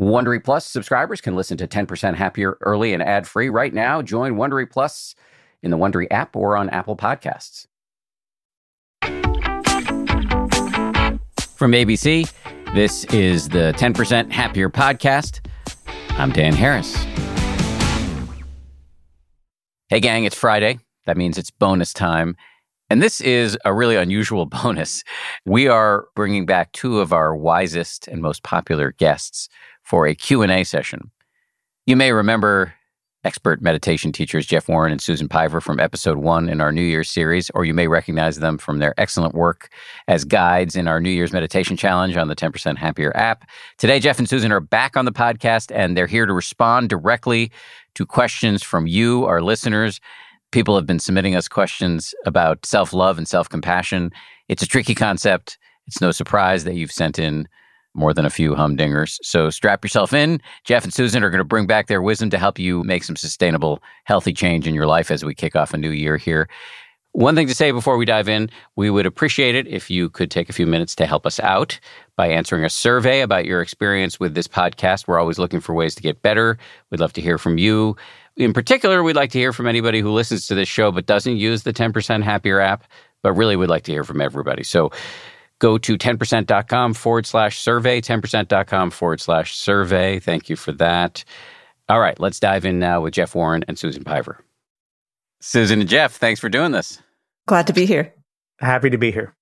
Wondery Plus subscribers can listen to 10% Happier early and ad free right now. Join Wondery Plus in the Wondery app or on Apple Podcasts. From ABC, this is the 10% Happier podcast. I'm Dan Harris. Hey, gang, it's Friday. That means it's bonus time. And this is a really unusual bonus. We are bringing back two of our wisest and most popular guests for a Q&A session. You may remember expert meditation teachers Jeff Warren and Susan Piver from episode one in our New Year's series, or you may recognize them from their excellent work as guides in our New Year's meditation challenge on the 10% Happier app. Today, Jeff and Susan are back on the podcast and they're here to respond directly to questions from you, our listeners. People have been submitting us questions about self love and self compassion. It's a tricky concept. It's no surprise that you've sent in more than a few humdingers. So strap yourself in. Jeff and Susan are going to bring back their wisdom to help you make some sustainable, healthy change in your life as we kick off a new year here. One thing to say before we dive in, we would appreciate it if you could take a few minutes to help us out by answering a survey about your experience with this podcast. We're always looking for ways to get better. We'd love to hear from you. In particular, we'd like to hear from anybody who listens to this show but doesn't use the 10% Happier app, but really we'd like to hear from everybody. So go to 10%.com forward slash survey, 10%.com forward slash survey. Thank you for that. All right, let's dive in now with Jeff Warren and Susan Piver. Susan and Jeff, thanks for doing this. Glad to be here. Happy to be here.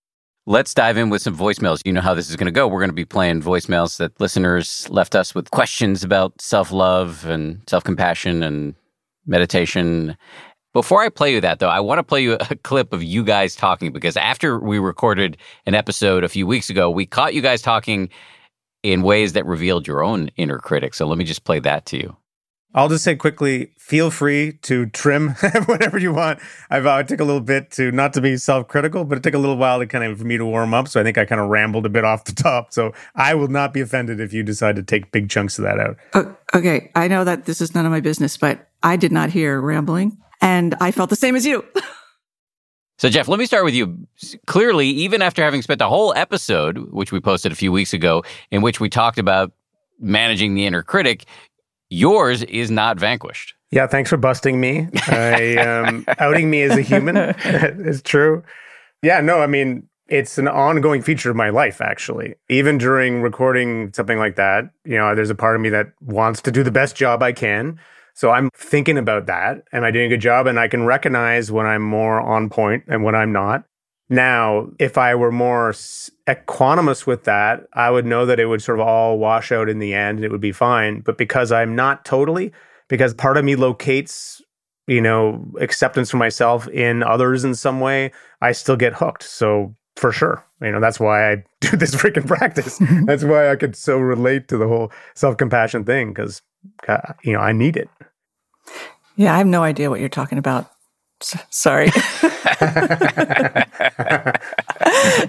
Let's dive in with some voicemails. You know how this is going to go. We're going to be playing voicemails that listeners left us with questions about self love and self compassion and meditation. Before I play you that, though, I want to play you a clip of you guys talking because after we recorded an episode a few weeks ago, we caught you guys talking in ways that revealed your own inner critic. So let me just play that to you. I'll just say quickly feel free to trim whatever you want. I've, uh, it took a little bit to not to be self critical, but it took a little while to kind of for me to warm up. So I think I kind of rambled a bit off the top. So I will not be offended if you decide to take big chunks of that out. okay. I know that this is none of my business, but I did not hear rambling. And I felt the same as you. So, Jeff, let me start with you. Clearly, even after having spent a whole episode, which we posted a few weeks ago, in which we talked about managing the inner critic, yours is not vanquished. Yeah, thanks for busting me. I um, outing me as a human is true. Yeah, no, I mean it's an ongoing feature of my life actually. Even during recording something like that, you know, there's a part of me that wants to do the best job I can so I'm thinking about that. Am I doing a good job? And I can recognize when I'm more on point and when I'm not. Now, if I were more equanimous with that, I would know that it would sort of all wash out in the end and it would be fine. But because I'm not totally, because part of me locates, you know, acceptance for myself in others in some way, I still get hooked. So for sure. You know, that's why I do this freaking practice. that's why I could so relate to the whole self compassion thing because, uh, you know, I need it. Yeah, I have no idea what you're talking about. S- sorry.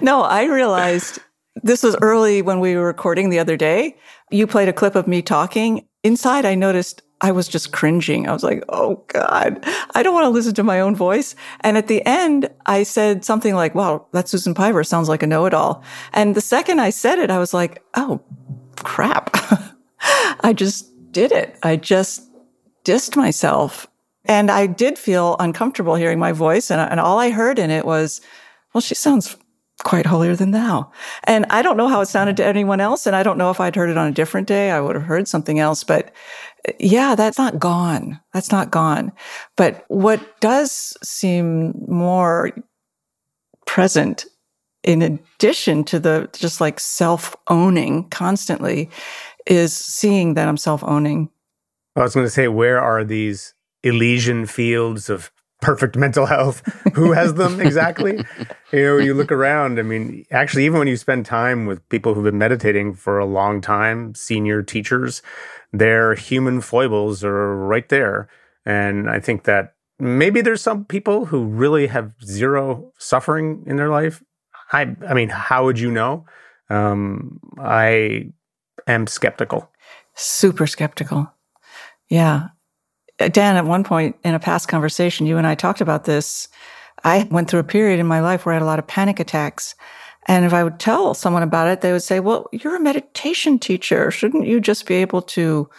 no, I realized this was early when we were recording the other day. You played a clip of me talking. Inside, I noticed I was just cringing. I was like, oh God, I don't want to listen to my own voice. And at the end, I said something like, wow, that Susan Piver sounds like a know it all. And the second I said it, I was like, oh crap. I just did it. I just dissed myself. And I did feel uncomfortable hearing my voice. And, and all I heard in it was, well, she sounds quite holier than thou. And I don't know how it sounded to anyone else. And I don't know if I'd heard it on a different day. I would have heard something else. But yeah, that's not gone. That's not gone. But what does seem more present in addition to the just like self owning constantly is seeing that I'm self owning I was going to say, where are these Elysian fields of perfect mental health? Who has them exactly? you know, you look around. I mean, actually, even when you spend time with people who've been meditating for a long time, senior teachers, their human foibles are right there. And I think that maybe there's some people who really have zero suffering in their life. I, I mean, how would you know? Um, I am skeptical. Super skeptical. Yeah. Uh, Dan, at one point in a past conversation, you and I talked about this. I went through a period in my life where I had a lot of panic attacks. And if I would tell someone about it, they would say, Well, you're a meditation teacher. Shouldn't you just be able to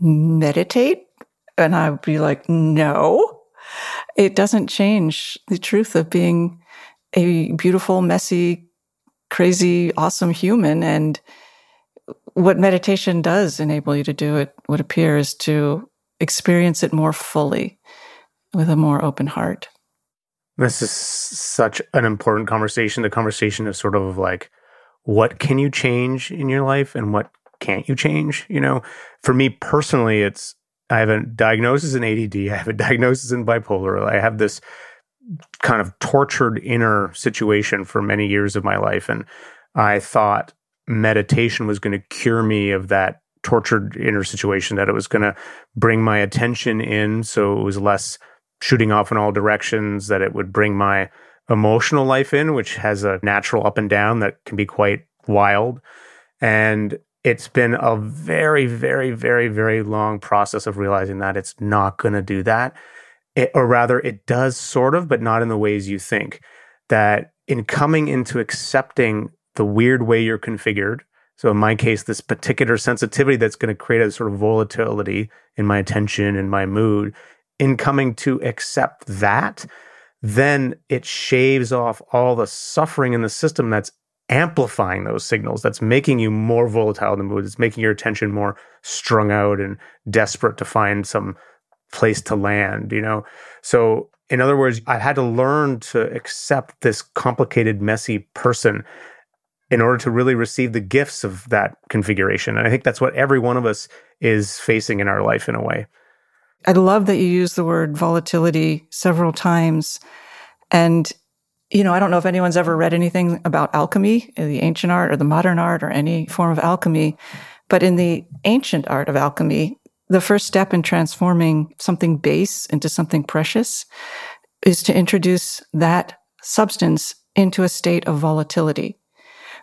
meditate? And I would be like, No, it doesn't change the truth of being a beautiful, messy, crazy, awesome human. And what meditation does enable you to do, it would appear, is to experience it more fully with a more open heart. This is such an important conversation. The conversation is sort of like, what can you change in your life and what can't you change? You know, for me personally, it's I have a diagnosis in ADD, I have a diagnosis in bipolar, I have this kind of tortured inner situation for many years of my life. And I thought meditation was going to cure me of that tortured inner situation, that it was going to bring my attention in so it was less shooting off in all directions, that it would bring my emotional life in, which has a natural up and down that can be quite wild. And it's been a very, very, very, very long process of realizing that it's not going to do that. It, or rather, it does sort of, but not in the ways you think. That in coming into accepting the weird way you're configured, so in my case, this particular sensitivity that's going to create a sort of volatility in my attention and my mood, in coming to accept that, then it shaves off all the suffering in the system that's amplifying those signals, that's making you more volatile in the mood, it's making your attention more strung out and desperate to find some place to land, you know? So, in other words, I had to learn to accept this complicated, messy person in order to really receive the gifts of that configuration. And I think that's what every one of us is facing in our life in a way. I love that you use the word volatility several times. And, you know, I don't know if anyone's ever read anything about alchemy, the ancient art or the modern art or any form of alchemy. But in the ancient art of alchemy, the first step in transforming something base into something precious is to introduce that substance into a state of volatility,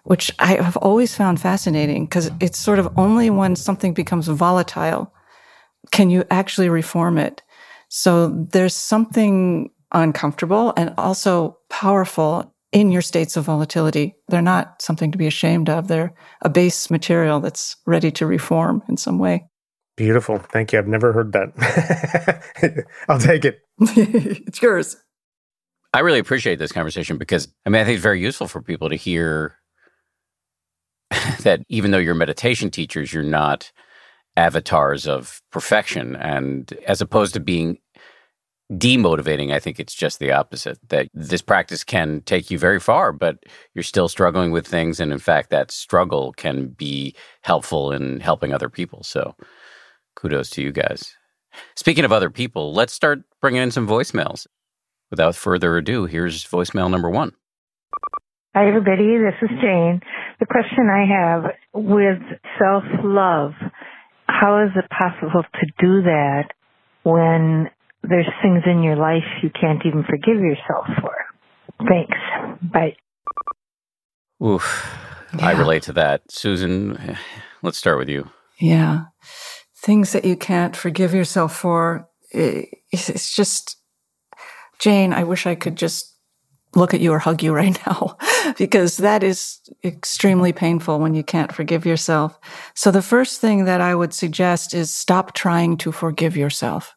which I have always found fascinating because it's sort of only when something becomes volatile can you actually reform it? So there's something uncomfortable and also powerful in your states of volatility. They're not something to be ashamed of. They're a base material that's ready to reform in some way. Beautiful. Thank you. I've never heard that. I'll take it. it's yours. I really appreciate this conversation because I mean, I think it's very useful for people to hear that even though you're meditation teachers, you're not avatars of perfection. And as opposed to being demotivating, I think it's just the opposite that this practice can take you very far, but you're still struggling with things. And in fact, that struggle can be helpful in helping other people. So kudos to you guys. Speaking of other people, let's start bringing in some voicemails. Without further ado, here's voicemail number one. Hi, everybody. This is Jane. The question I have with self love how is it possible to do that when there's things in your life you can't even forgive yourself for? Thanks. Bye. Oof. Yeah. I relate to that. Susan, let's start with you. Yeah. Things that you can't forgive yourself for. It's just, Jane, I wish I could just look at you or hug you right now because that is extremely painful when you can't forgive yourself. So the first thing that I would suggest is stop trying to forgive yourself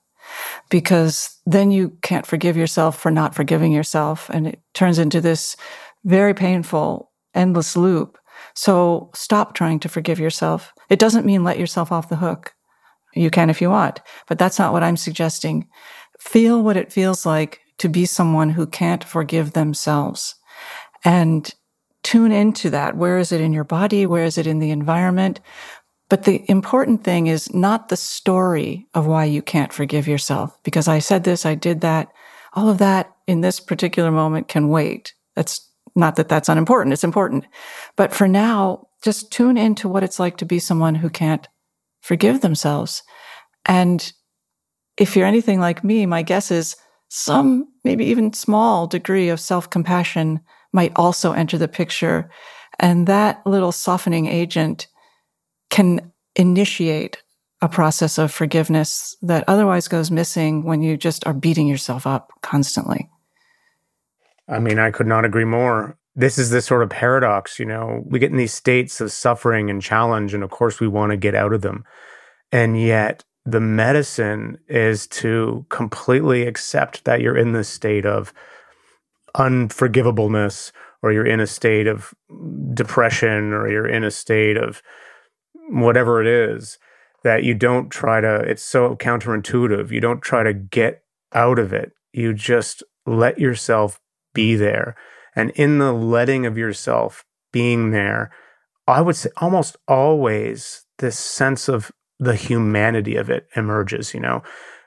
because then you can't forgive yourself for not forgiving yourself. And it turns into this very painful, endless loop. So stop trying to forgive yourself. It doesn't mean let yourself off the hook. You can if you want, but that's not what I'm suggesting. Feel what it feels like to be someone who can't forgive themselves and tune into that. Where is it in your body? Where is it in the environment? But the important thing is not the story of why you can't forgive yourself. Because I said this, I did that. All of that in this particular moment can wait. That's not that that's unimportant. It's important. But for now, just tune into what it's like to be someone who can't forgive themselves. And if you're anything like me, my guess is some, maybe even small degree of self compassion might also enter the picture. And that little softening agent can initiate a process of forgiveness that otherwise goes missing when you just are beating yourself up constantly. I mean, I could not agree more. this is this sort of paradox, you know, we get in these states of suffering and challenge, and of course we want to get out of them. And yet the medicine is to completely accept that you're in this state of unforgivableness or you're in a state of depression or you're in a state of whatever it is that you don't try to it's so counterintuitive. You don't try to get out of it. You just let yourself be there. And in the letting of yourself being there i would say almost always this sense of the humanity of it emerges you know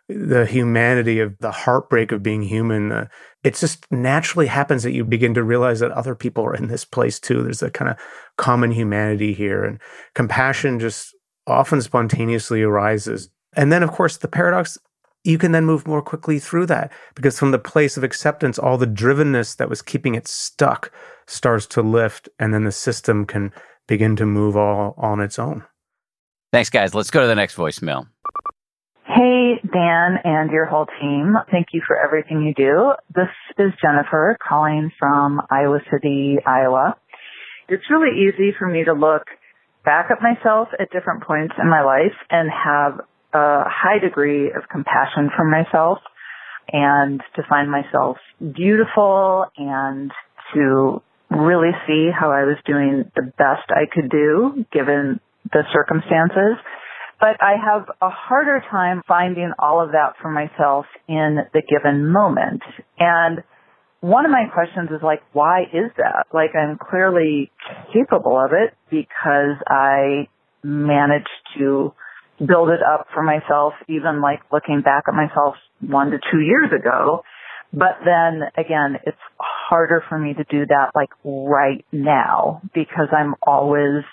the humanity of the heartbreak of being human. Uh, it just naturally happens that you begin to realize that other people are in this place too. There's a kind of common humanity here, and compassion just often spontaneously arises. And then, of course, the paradox. You can then move more quickly through that because from the place of acceptance, all the drivenness that was keeping it stuck starts to lift, and then the system can begin to move all on its own. Thanks, guys. Let's go to the next voicemail. Hey, Dan and your whole team. Thank you for everything you do. This is Jennifer calling from Iowa City, Iowa. It's really easy for me to look back at myself at different points in my life and have a high degree of compassion for myself and to find myself beautiful and to really see how I was doing the best I could do given the circumstances but I have a harder time finding all of that for myself in the given moment. And one of my questions is like, why is that? Like I'm clearly capable of it because I managed to build it up for myself, even like looking back at myself one to two years ago. But then again, it's harder for me to do that like right now because I'm always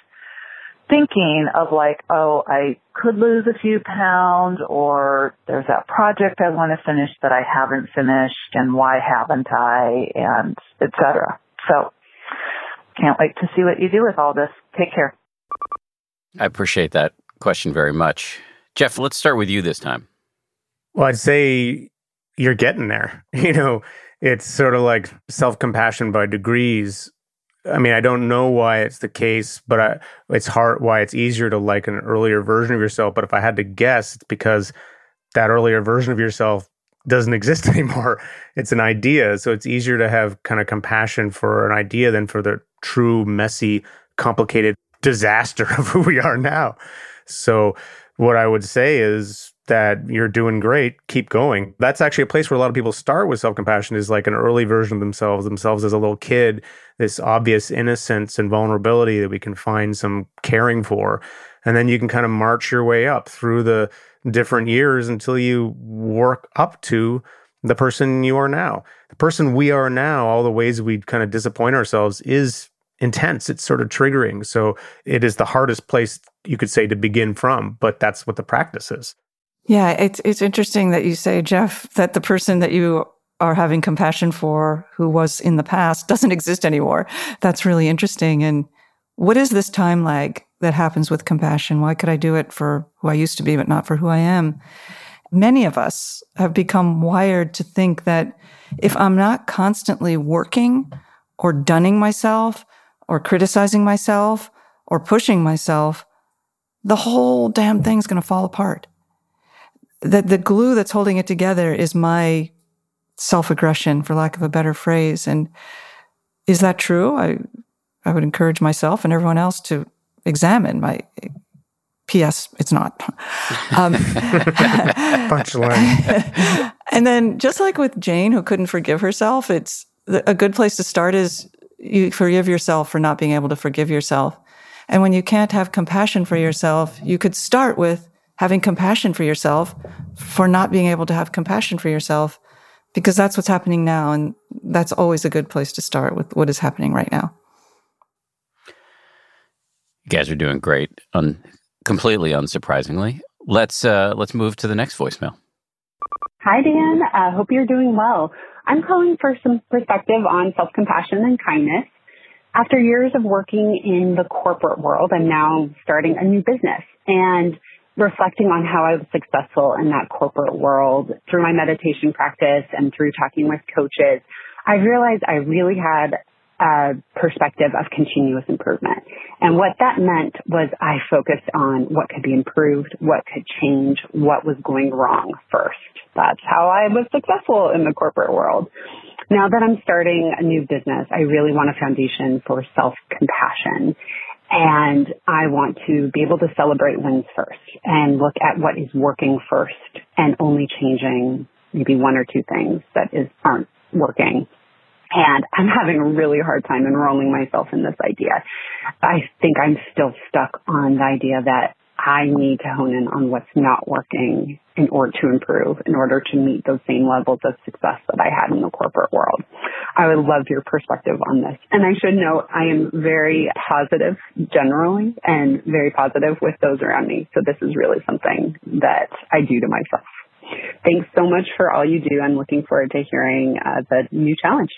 thinking of like, oh, I could lose a few pounds or there's that project I want to finish that I haven't finished and why haven't I and etc. So can't wait to see what you do with all this. Take care. I appreciate that question very much. Jeff, let's start with you this time. Well, I'd say you're getting there. You know, it's sort of like self compassion by degrees I mean, I don't know why it's the case, but I, it's hard why it's easier to like an earlier version of yourself. But if I had to guess, it's because that earlier version of yourself doesn't exist anymore. It's an idea. So it's easier to have kind of compassion for an idea than for the true, messy, complicated disaster of who we are now. So what I would say is that you're doing great, keep going. That's actually a place where a lot of people start with self compassion is like an early version of themselves, themselves as a little kid, this obvious innocence and vulnerability that we can find some caring for. And then you can kind of march your way up through the different years until you work up to the person you are now. The person we are now, all the ways we kind of disappoint ourselves is intense. It's sort of triggering. So it is the hardest place you could say to begin from, but that's what the practice is. Yeah, it's it's interesting that you say, Jeff, that the person that you are having compassion for who was in the past doesn't exist anymore. That's really interesting. And what is this time lag that happens with compassion? Why could I do it for who I used to be, but not for who I am? Many of us have become wired to think that if I'm not constantly working or dunning myself or criticizing myself or pushing myself, the whole damn thing's going to fall apart that the glue that's holding it together is my self aggression, for lack of a better phrase. And is that true? I, I would encourage myself and everyone else to examine my. P.S. It's not. Um, Punchline. and then, just like with Jane, who couldn't forgive herself, it's a good place to start is you forgive yourself for not being able to forgive yourself. And when you can't have compassion for yourself, you could start with having compassion for yourself for not being able to have compassion for yourself because that's what's happening now and that's always a good place to start with what is happening right now. You guys are doing great un- completely unsurprisingly. Let's uh let's move to the next voicemail. Hi dan. Uh, hope you're doing well. I'm calling for some perspective on self-compassion and kindness. After years of working in the corporate world i'm now starting a new business and reflecting on how I was successful in that corporate world through my meditation practice and through talking with coaches, I realized I really had a perspective of continuous improvement. And what that meant was I focused on what could be improved, what could change, what was going wrong first. That's how I was successful in the corporate world. Now that I'm starting a new business, I really want a foundation for self-compassion. And I want to be able to celebrate wins first and look at what is working first and only changing maybe one or two things that is aren't working. And I'm having a really hard time enrolling myself in this idea. I think I'm still stuck on the idea that I need to hone in on what's not working in order to improve, in order to meet those same levels of success that I had in the corporate world. I would love your perspective on this. And I should note I am very positive generally and very positive with those around me. So this is really something that I do to myself. Thanks so much for all you do. I'm looking forward to hearing uh, the new challenge.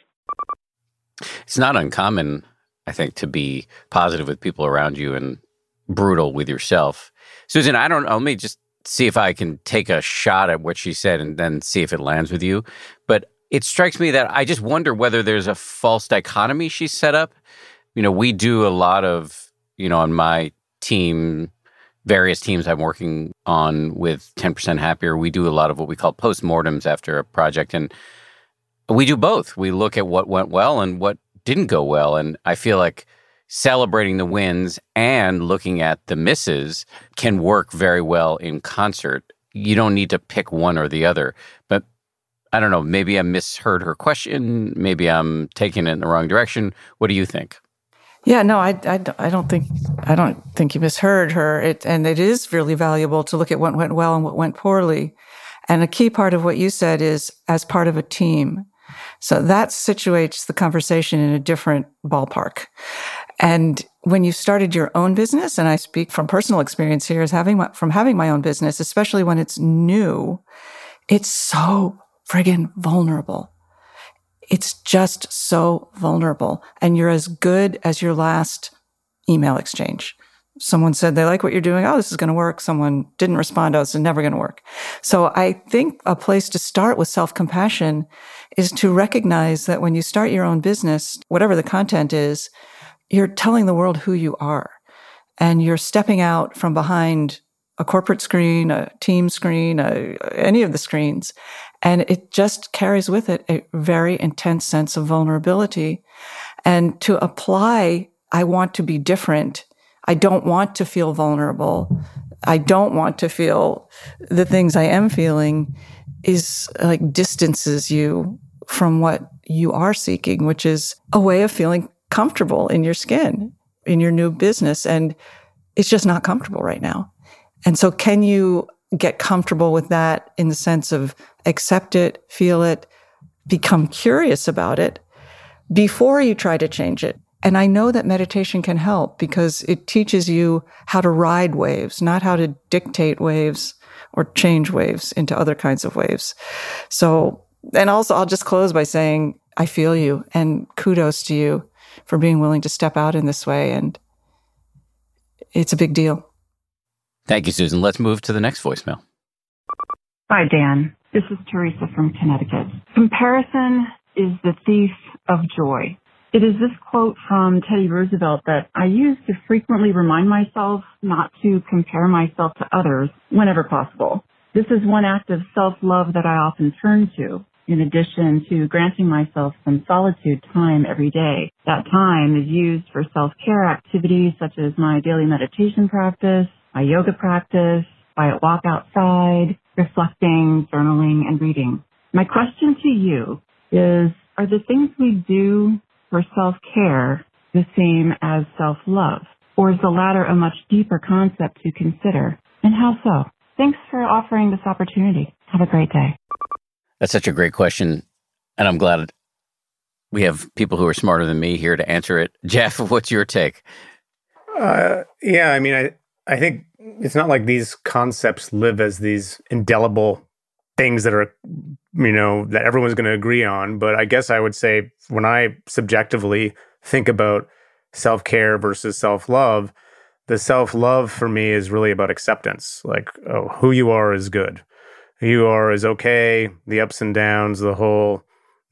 It's not uncommon, I think, to be positive with people around you and brutal with yourself. Susan, I don't know. Let me just see if I can take a shot at what she said and then see if it lands with you. But it strikes me that I just wonder whether there's a false dichotomy she set up. You know, we do a lot of, you know, on my team, various teams I'm working on with 10% Happier, we do a lot of what we call postmortems after a project. And we do both. We look at what went well and what didn't go well. And I feel like celebrating the wins and looking at the misses can work very well in concert. You don't need to pick one or the other. But I don't know, maybe I misheard her question. Maybe I'm taking it in the wrong direction. What do you think? Yeah, no, I, I, I don't think I don't think you misheard her. It, and it is really valuable to look at what went well and what went poorly. And a key part of what you said is as part of a team. So that situates the conversation in a different ballpark. And when you started your own business, and I speak from personal experience here, is having my, from having my own business, especially when it's new, it's so friggin' vulnerable. It's just so vulnerable. And you're as good as your last email exchange. Someone said they like what you're doing. Oh, this is going to work. Someone didn't respond. Oh, this is never going to work. So I think a place to start with self compassion is to recognize that when you start your own business, whatever the content is, you're telling the world who you are and you're stepping out from behind a corporate screen, a team screen, a, any of the screens. And it just carries with it a very intense sense of vulnerability. And to apply, I want to be different. I don't want to feel vulnerable. I don't want to feel the things I am feeling is like distances you from what you are seeking, which is a way of feeling comfortable in your skin, in your new business. And it's just not comfortable right now. And so, can you get comfortable with that in the sense of accept it, feel it, become curious about it before you try to change it? And I know that meditation can help because it teaches you how to ride waves, not how to dictate waves or change waves into other kinds of waves. So, and also I'll just close by saying, I feel you and kudos to you for being willing to step out in this way. And it's a big deal. Thank you, Susan. Let's move to the next voicemail. Hi, Dan. This is Teresa from Connecticut. Comparison is the thief of joy. It is this quote from Teddy Roosevelt that I use to frequently remind myself not to compare myself to others whenever possible. This is one act of self-love that I often turn to in addition to granting myself some solitude time every day. That time is used for self-care activities such as my daily meditation practice, my yoga practice, quiet walk outside, reflecting, journaling, and reading. My question to you is, are the things we do for self-care the same as self-love? Or is the latter a much deeper concept to consider? And how so? Thanks for offering this opportunity. Have a great day. That's such a great question. And I'm glad we have people who are smarter than me here to answer it. Jeff, what's your take? Uh, yeah, I mean, I, I think it's not like these concepts live as these indelible things that are, you know, that everyone's going to agree on. But I guess I would say when I subjectively think about self care versus self love, the self love for me is really about acceptance. Like, oh, who you are is good you are is okay, the ups and downs, the whole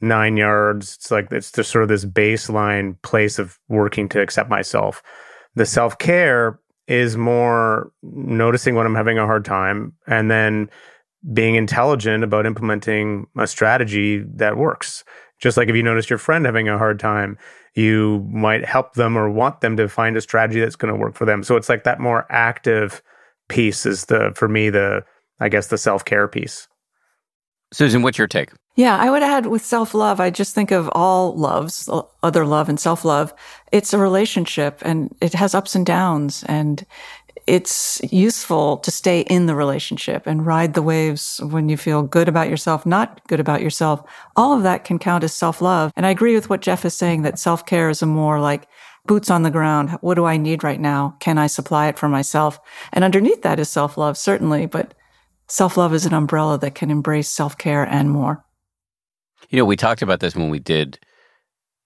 nine yards. It's like it's just sort of this baseline place of working to accept myself. The self care is more noticing when I'm having a hard time and then being intelligent about implementing a strategy that works. Just like if you notice your friend having a hard time, you might help them or want them to find a strategy that's going to work for them. So it's like that more active piece is the, for me, the, I guess, the self care piece. Susan, what's your take? Yeah, I would add with self love, I just think of all loves, other love and self love. It's a relationship and it has ups and downs. And it's useful to stay in the relationship and ride the waves when you feel good about yourself, not good about yourself. All of that can count as self love. And I agree with what Jeff is saying that self care is a more like boots on the ground. What do I need right now? Can I supply it for myself? And underneath that is self love, certainly, but self love is an umbrella that can embrace self care and more. You know, we talked about this when we did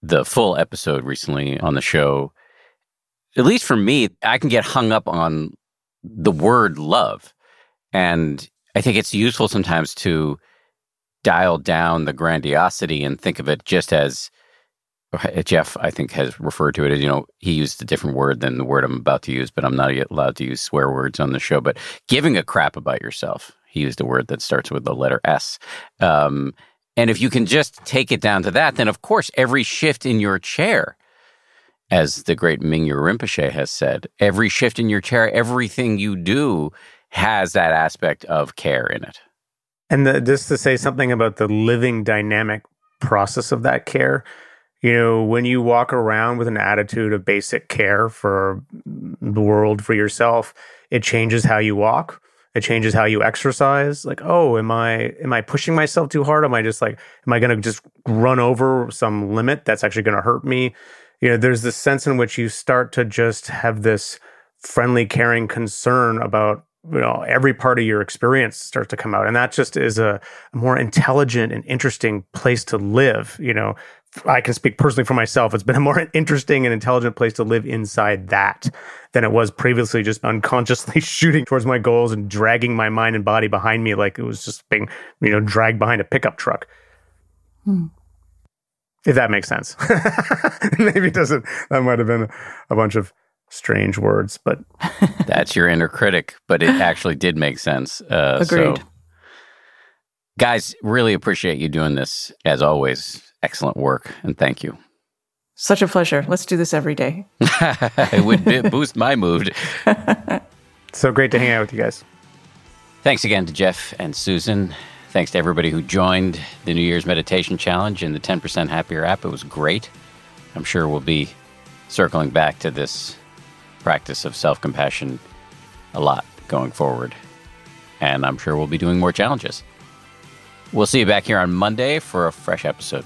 the full episode recently on the show at least for me, I can get hung up on the word love. And I think it's useful sometimes to dial down the grandiosity and think of it just as Jeff, I think, has referred to it as, you know, he used a different word than the word I'm about to use, but I'm not yet allowed to use swear words on the show. But giving a crap about yourself, he used a word that starts with the letter S. Um, and if you can just take it down to that, then of course, every shift in your chair as the great Mingyur Rinpoche has said, every shift in your chair, everything you do has that aspect of care in it. And the, just to say something about the living dynamic process of that care, you know, when you walk around with an attitude of basic care for the world, for yourself, it changes how you walk. It changes how you exercise. Like, oh, am I am I pushing myself too hard? Am I just like, am I going to just run over some limit that's actually going to hurt me? you know, there's this sense in which you start to just have this friendly, caring concern about you know every part of your experience starts to come out and that just is a, more intelligent and interesting place to live you know i can speak personally for myself it's been a more interesting and intelligent place to live inside that than it was previously just unconsciously shooting towards my goals and dragging my mind and body behind me like it was just being you know dragged behind a pickup truck hmm if that makes sense. Maybe it doesn't. That might have been a bunch of strange words, but that's your inner critic. But it actually did make sense. Uh, Agreed. So, guys, really appreciate you doing this as always. Excellent work, and thank you. Such a pleasure. Let's do this every day. it would boost my mood. so great to hang out with you guys. Thanks again to Jeff and Susan. Thanks to everybody who joined the New Year's Meditation Challenge and the 10% Happier app. It was great. I'm sure we'll be circling back to this practice of self compassion a lot going forward. And I'm sure we'll be doing more challenges. We'll see you back here on Monday for a fresh episode.